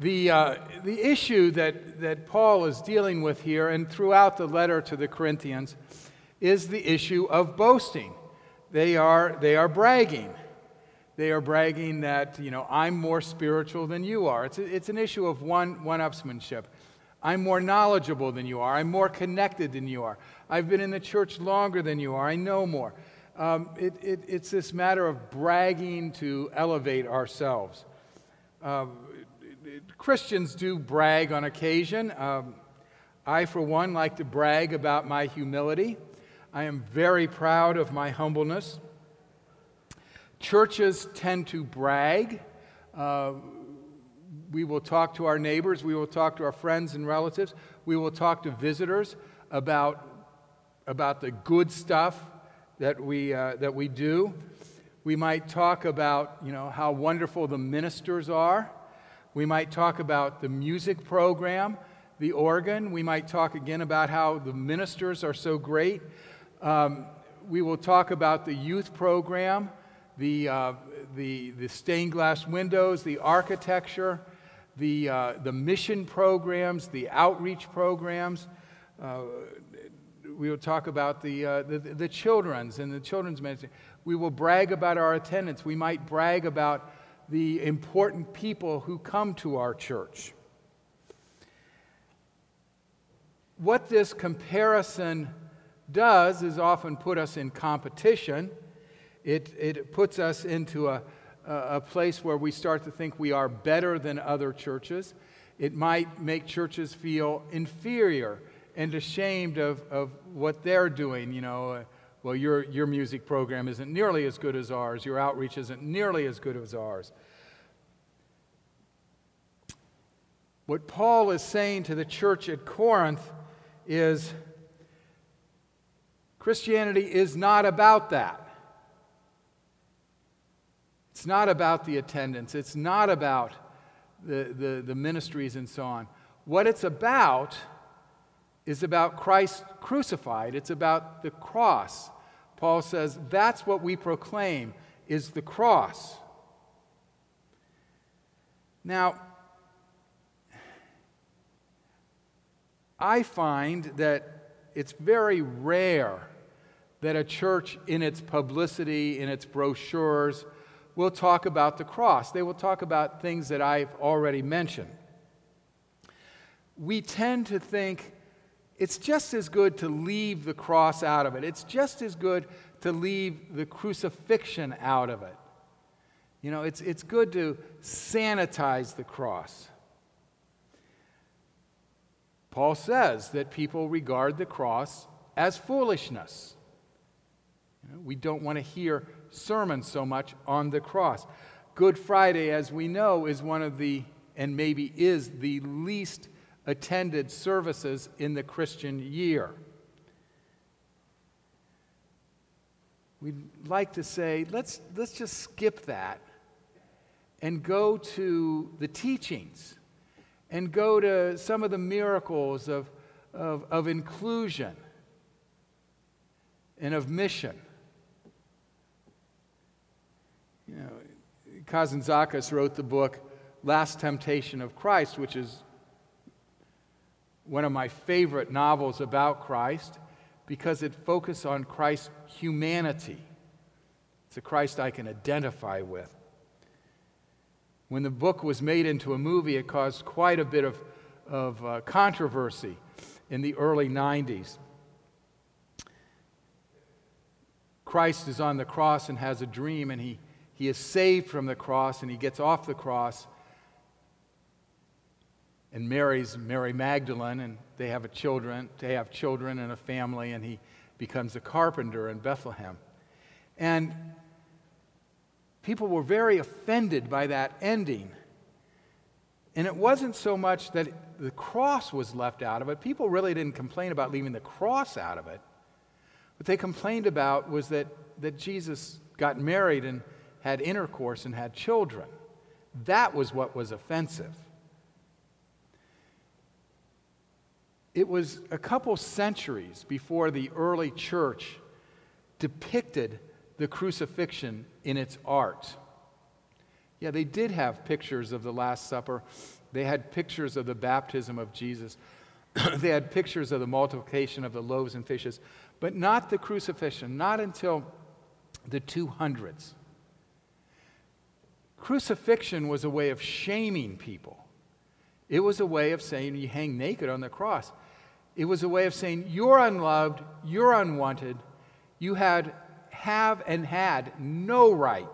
The, uh, the issue that, that Paul is dealing with here and throughout the letter to the Corinthians is the issue of boasting. They are, they are bragging. They are bragging that, you know, I'm more spiritual than you are. It's, a, it's an issue of one, one upsmanship. I'm more knowledgeable than you are. I'm more connected than you are. I've been in the church longer than you are. I know more. Um, it, it, it's this matter of bragging to elevate ourselves. Um, Christians do brag on occasion. Um, I, for one, like to brag about my humility. I am very proud of my humbleness. Churches tend to brag. Uh, we will talk to our neighbors, we will talk to our friends and relatives, we will talk to visitors about, about the good stuff that we, uh, that we do. We might talk about you know, how wonderful the ministers are. We might talk about the music program, the organ. We might talk again about how the ministers are so great. Um, we will talk about the youth program the, uh, the, the stained glass windows, the architecture, the, uh, the mission programs, the outreach programs. Uh, we will talk about the, uh, the, the children's and the children's ministry. We will brag about our attendance. We might brag about the important people who come to our church. What this comparison does is often put us in competition it, it puts us into a, a place where we start to think we are better than other churches. It might make churches feel inferior and ashamed of, of what they're doing. You know, well, your, your music program isn't nearly as good as ours, your outreach isn't nearly as good as ours. What Paul is saying to the church at Corinth is Christianity is not about that. It's not about the attendance, it's not about the, the, the ministries and so on. What it's about is about Christ crucified, it's about the cross. Paul says that's what we proclaim is the cross. Now, I find that it's very rare that a church, in its publicity, in its brochures, will talk about the cross. They will talk about things that I've already mentioned. We tend to think it's just as good to leave the cross out of it, it's just as good to leave the crucifixion out of it. You know, it's, it's good to sanitize the cross. Paul says that people regard the cross as foolishness. You know, we don't want to hear sermons so much on the cross. Good Friday, as we know, is one of the, and maybe is the least attended services in the Christian year. We'd like to say, let's, let's just skip that and go to the teachings and go to some of the miracles of, of, of inclusion and of mission. You know, Kazantzakis wrote the book Last Temptation of Christ, which is one of my favorite novels about Christ because it focuses on Christ's humanity. It's a Christ I can identify with. When the book was made into a movie, it caused quite a bit of, of uh, controversy in the early 90s. Christ is on the cross and has a dream, and he he is saved from the cross and he gets off the cross and marries Mary Magdalene and they have a children they have children and a family and he becomes a carpenter in Bethlehem. And people were very offended by that ending. And it wasn't so much that the cross was left out of it. People really didn't complain about leaving the cross out of it. What they complained about was that, that Jesus got married and had intercourse and had children. That was what was offensive. It was a couple centuries before the early church depicted the crucifixion in its art. Yeah, they did have pictures of the Last Supper. They had pictures of the baptism of Jesus. they had pictures of the multiplication of the loaves and fishes, but not the crucifixion, not until the 200s. Crucifixion was a way of shaming people. It was a way of saying you hang naked on the cross. It was a way of saying you're unloved, you're unwanted, you had have and had no right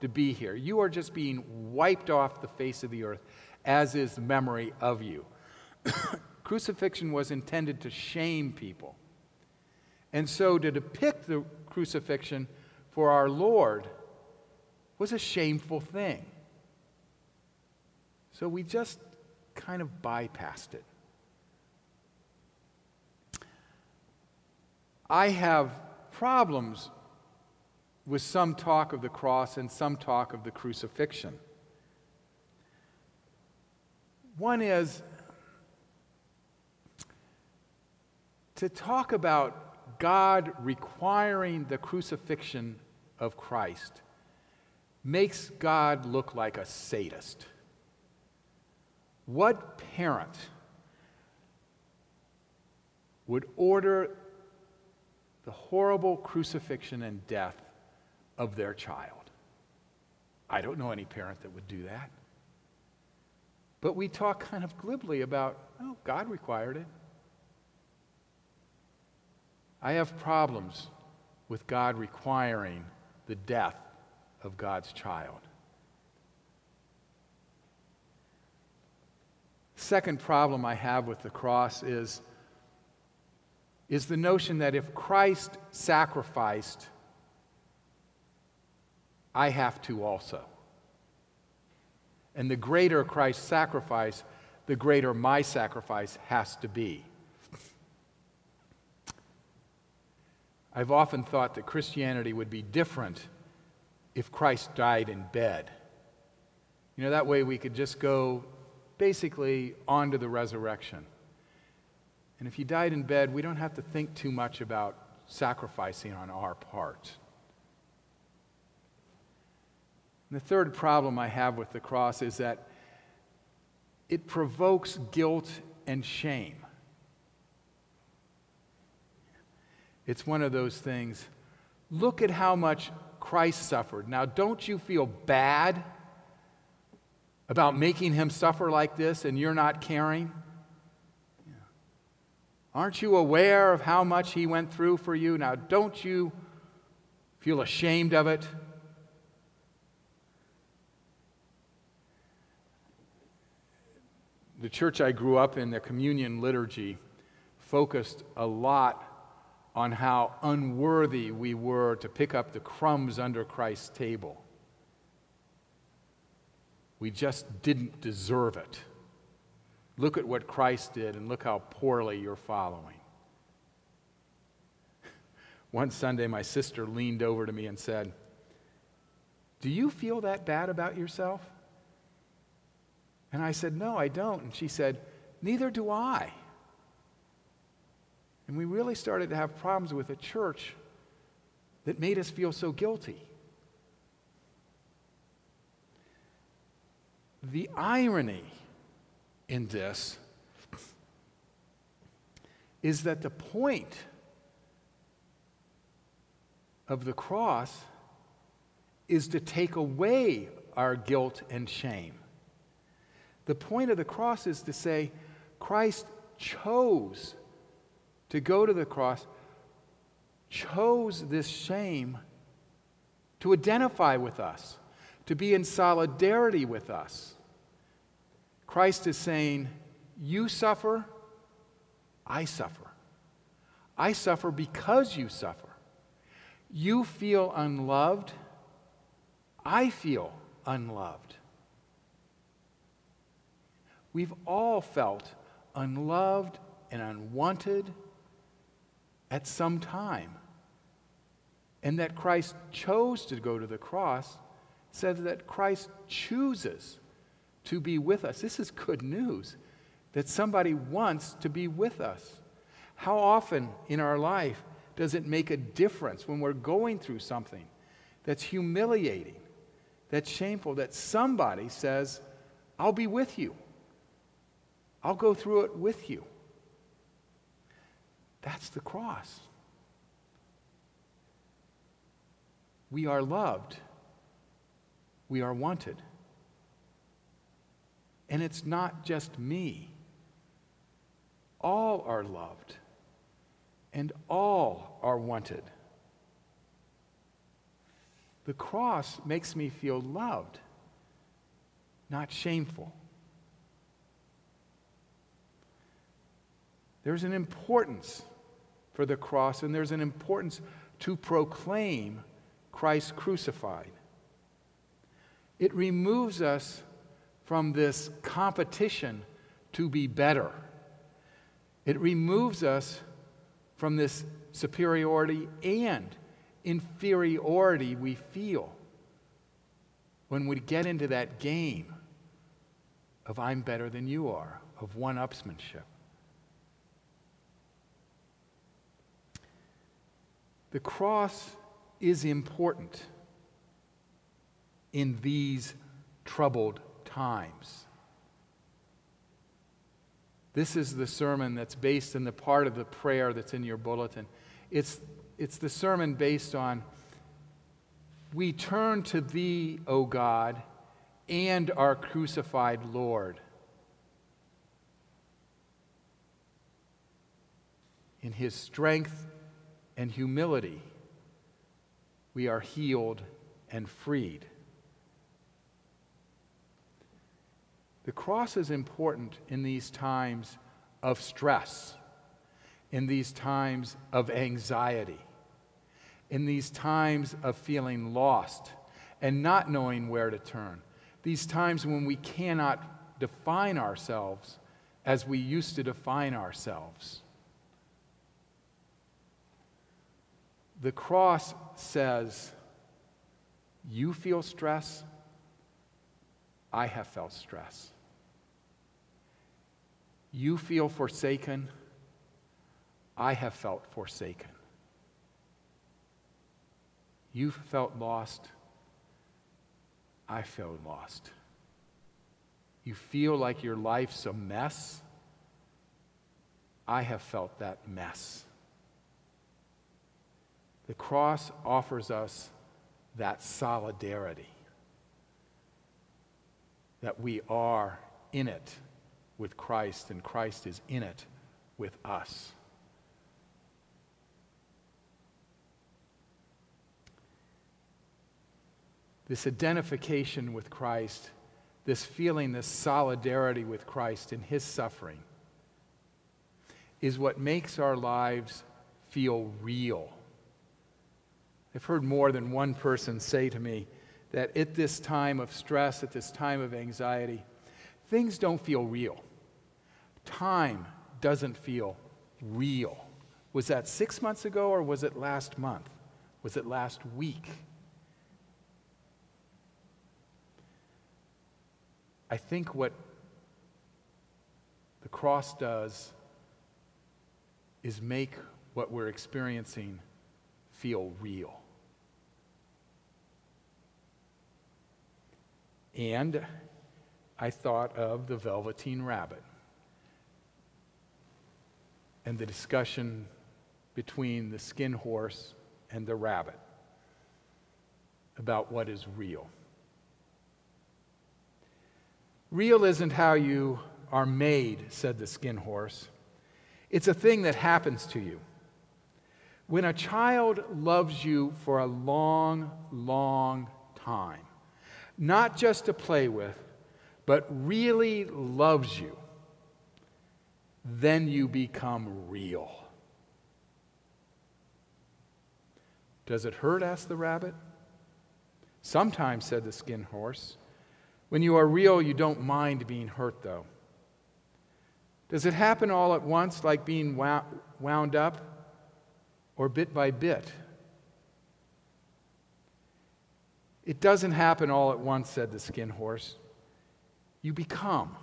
to be here. You are just being wiped off the face of the earth, as is memory of you. Crucifixion was intended to shame people. And so to depict the crucifixion for our Lord was a shameful thing. So we just kind of bypassed it. I have problems with some talk of the cross and some talk of the crucifixion. One is to talk about God requiring the crucifixion of Christ makes God look like a sadist. What parent would order the horrible crucifixion and death of their child? I don't know any parent that would do that. But we talk kind of glibly about, oh, God required it. I have problems with God requiring the death of God's child. Second problem I have with the cross is, is the notion that if Christ sacrificed, I have to also. And the greater Christ's sacrifice, the greater my sacrifice has to be. I've often thought that Christianity would be different if Christ died in bed. You know, that way we could just go basically on to the resurrection. And if he died in bed, we don't have to think too much about sacrificing on our part. And the third problem I have with the cross is that it provokes guilt and shame. It's one of those things. Look at how much Christ suffered. Now, don't you feel bad about making him suffer like this and you're not caring? Aren't you aware of how much he went through for you? Now, don't you feel ashamed of it? The church I grew up in, the communion liturgy, focused a lot on how unworthy we were to pick up the crumbs under Christ's table. We just didn't deserve it. Look at what Christ did and look how poorly you're following. One Sunday, my sister leaned over to me and said, Do you feel that bad about yourself? And I said, No, I don't. And she said, Neither do I. And we really started to have problems with a church that made us feel so guilty. The irony in this is that the point of the cross is to take away our guilt and shame. The point of the cross is to say, Christ chose to go to the cross, chose this shame to identify with us, to be in solidarity with us. Christ is saying, You suffer, I suffer. I suffer because you suffer. You feel unloved, I feel unloved. We've all felt unloved and unwanted at some time. And that Christ chose to go to the cross says that Christ chooses to be with us. This is good news that somebody wants to be with us. How often in our life does it make a difference when we're going through something that's humiliating, that's shameful that somebody says, I'll be with you. I'll go through it with you. That's the cross. We are loved. We are wanted. And it's not just me. All are loved, and all are wanted. The cross makes me feel loved, not shameful. There's an importance for the cross, and there's an importance to proclaim Christ crucified. It removes us from this competition to be better. It removes us from this superiority and inferiority we feel when we get into that game of I'm better than you are, of one upsmanship. The cross is important in these troubled times. This is the sermon that's based in the part of the prayer that's in your bulletin. It's, it's the sermon based on We turn to Thee, O God, and our crucified Lord. In His strength and humility, we are healed and freed. The cross is important in these times of stress, in these times of anxiety, in these times of feeling lost and not knowing where to turn, these times when we cannot define ourselves as we used to define ourselves. The cross says, You feel stress, I have felt stress. You feel forsaken, I have felt forsaken. You felt lost, I felt lost. You feel like your life's a mess, I have felt that mess. The cross offers us that solidarity, that we are in it with Christ and Christ is in it with us. This identification with Christ, this feeling, this solidarity with Christ in his suffering, is what makes our lives feel real I've heard more than one person say to me that at this time of stress, at this time of anxiety, things don't feel real. Time doesn't feel real. Was that six months ago or was it last month? Was it last week? I think what the cross does is make what we're experiencing feel real. And I thought of the Velveteen Rabbit and the discussion between the skin horse and the rabbit about what is real. Real isn't how you are made, said the skin horse. It's a thing that happens to you. When a child loves you for a long, long time, not just to play with, but really loves you, then you become real. Does it hurt? asked the rabbit. Sometimes, said the skin horse. When you are real, you don't mind being hurt, though. Does it happen all at once, like being wound up, or bit by bit? It doesn't happen all at once, said the skin horse. You become.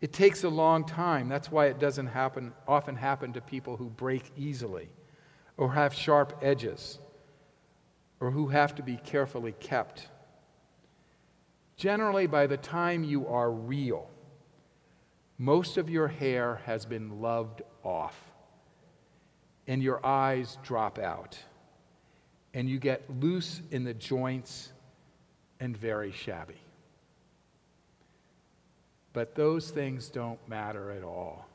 It takes a long time. That's why it doesn't happen, often happen to people who break easily or have sharp edges or who have to be carefully kept. Generally, by the time you are real, most of your hair has been loved off, and your eyes drop out, and you get loose in the joints and very shabby. But those things don't matter at all.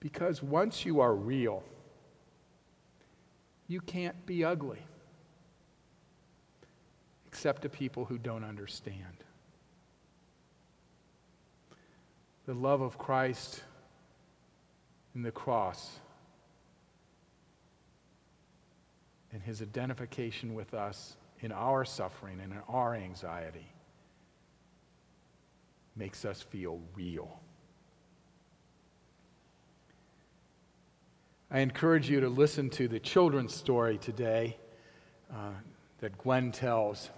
Because once you are real, you can't be ugly, except to people who don't understand. The love of Christ in the cross and his identification with us in our suffering and in our anxiety makes us feel real. I encourage you to listen to the children's story today uh, that Gwen tells.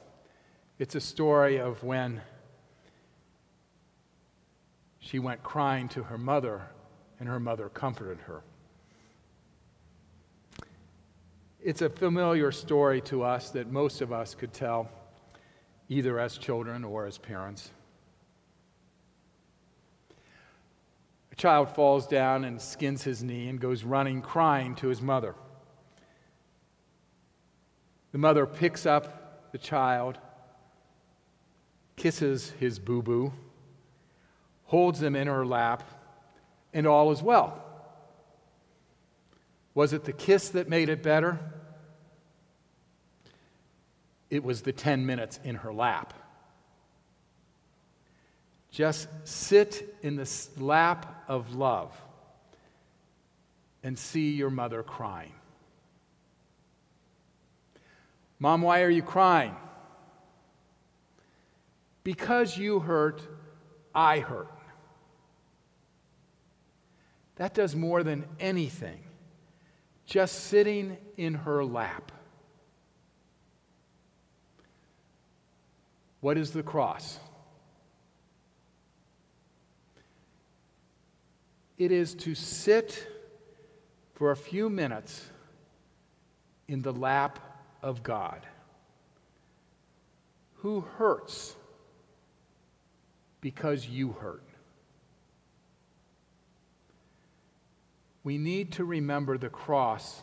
It's a story of when she went crying to her mother, and her mother comforted her. It's a familiar story to us that most of us could tell, either as children or as parents. Child falls down and skins his knee and goes running, crying to his mother. The mother picks up the child, kisses his boo boo, holds him in her lap, and all is well. Was it the kiss that made it better? It was the 10 minutes in her lap. Just sit in the lap of love and see your mother crying. Mom, why are you crying? Because you hurt, I hurt. That does more than anything. Just sitting in her lap. What is the cross? It is to sit for a few minutes in the lap of God, who hurts because you hurt. We need to remember the cross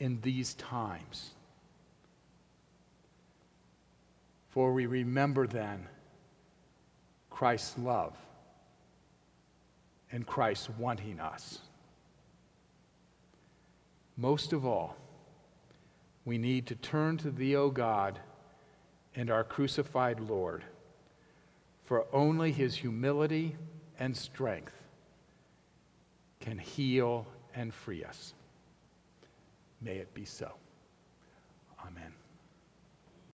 in these times. For we remember then Christ's love and Christ wanting us. Most of all, we need to turn to thee, O God, and our crucified Lord, for only his humility and strength can heal and free us. May it be so.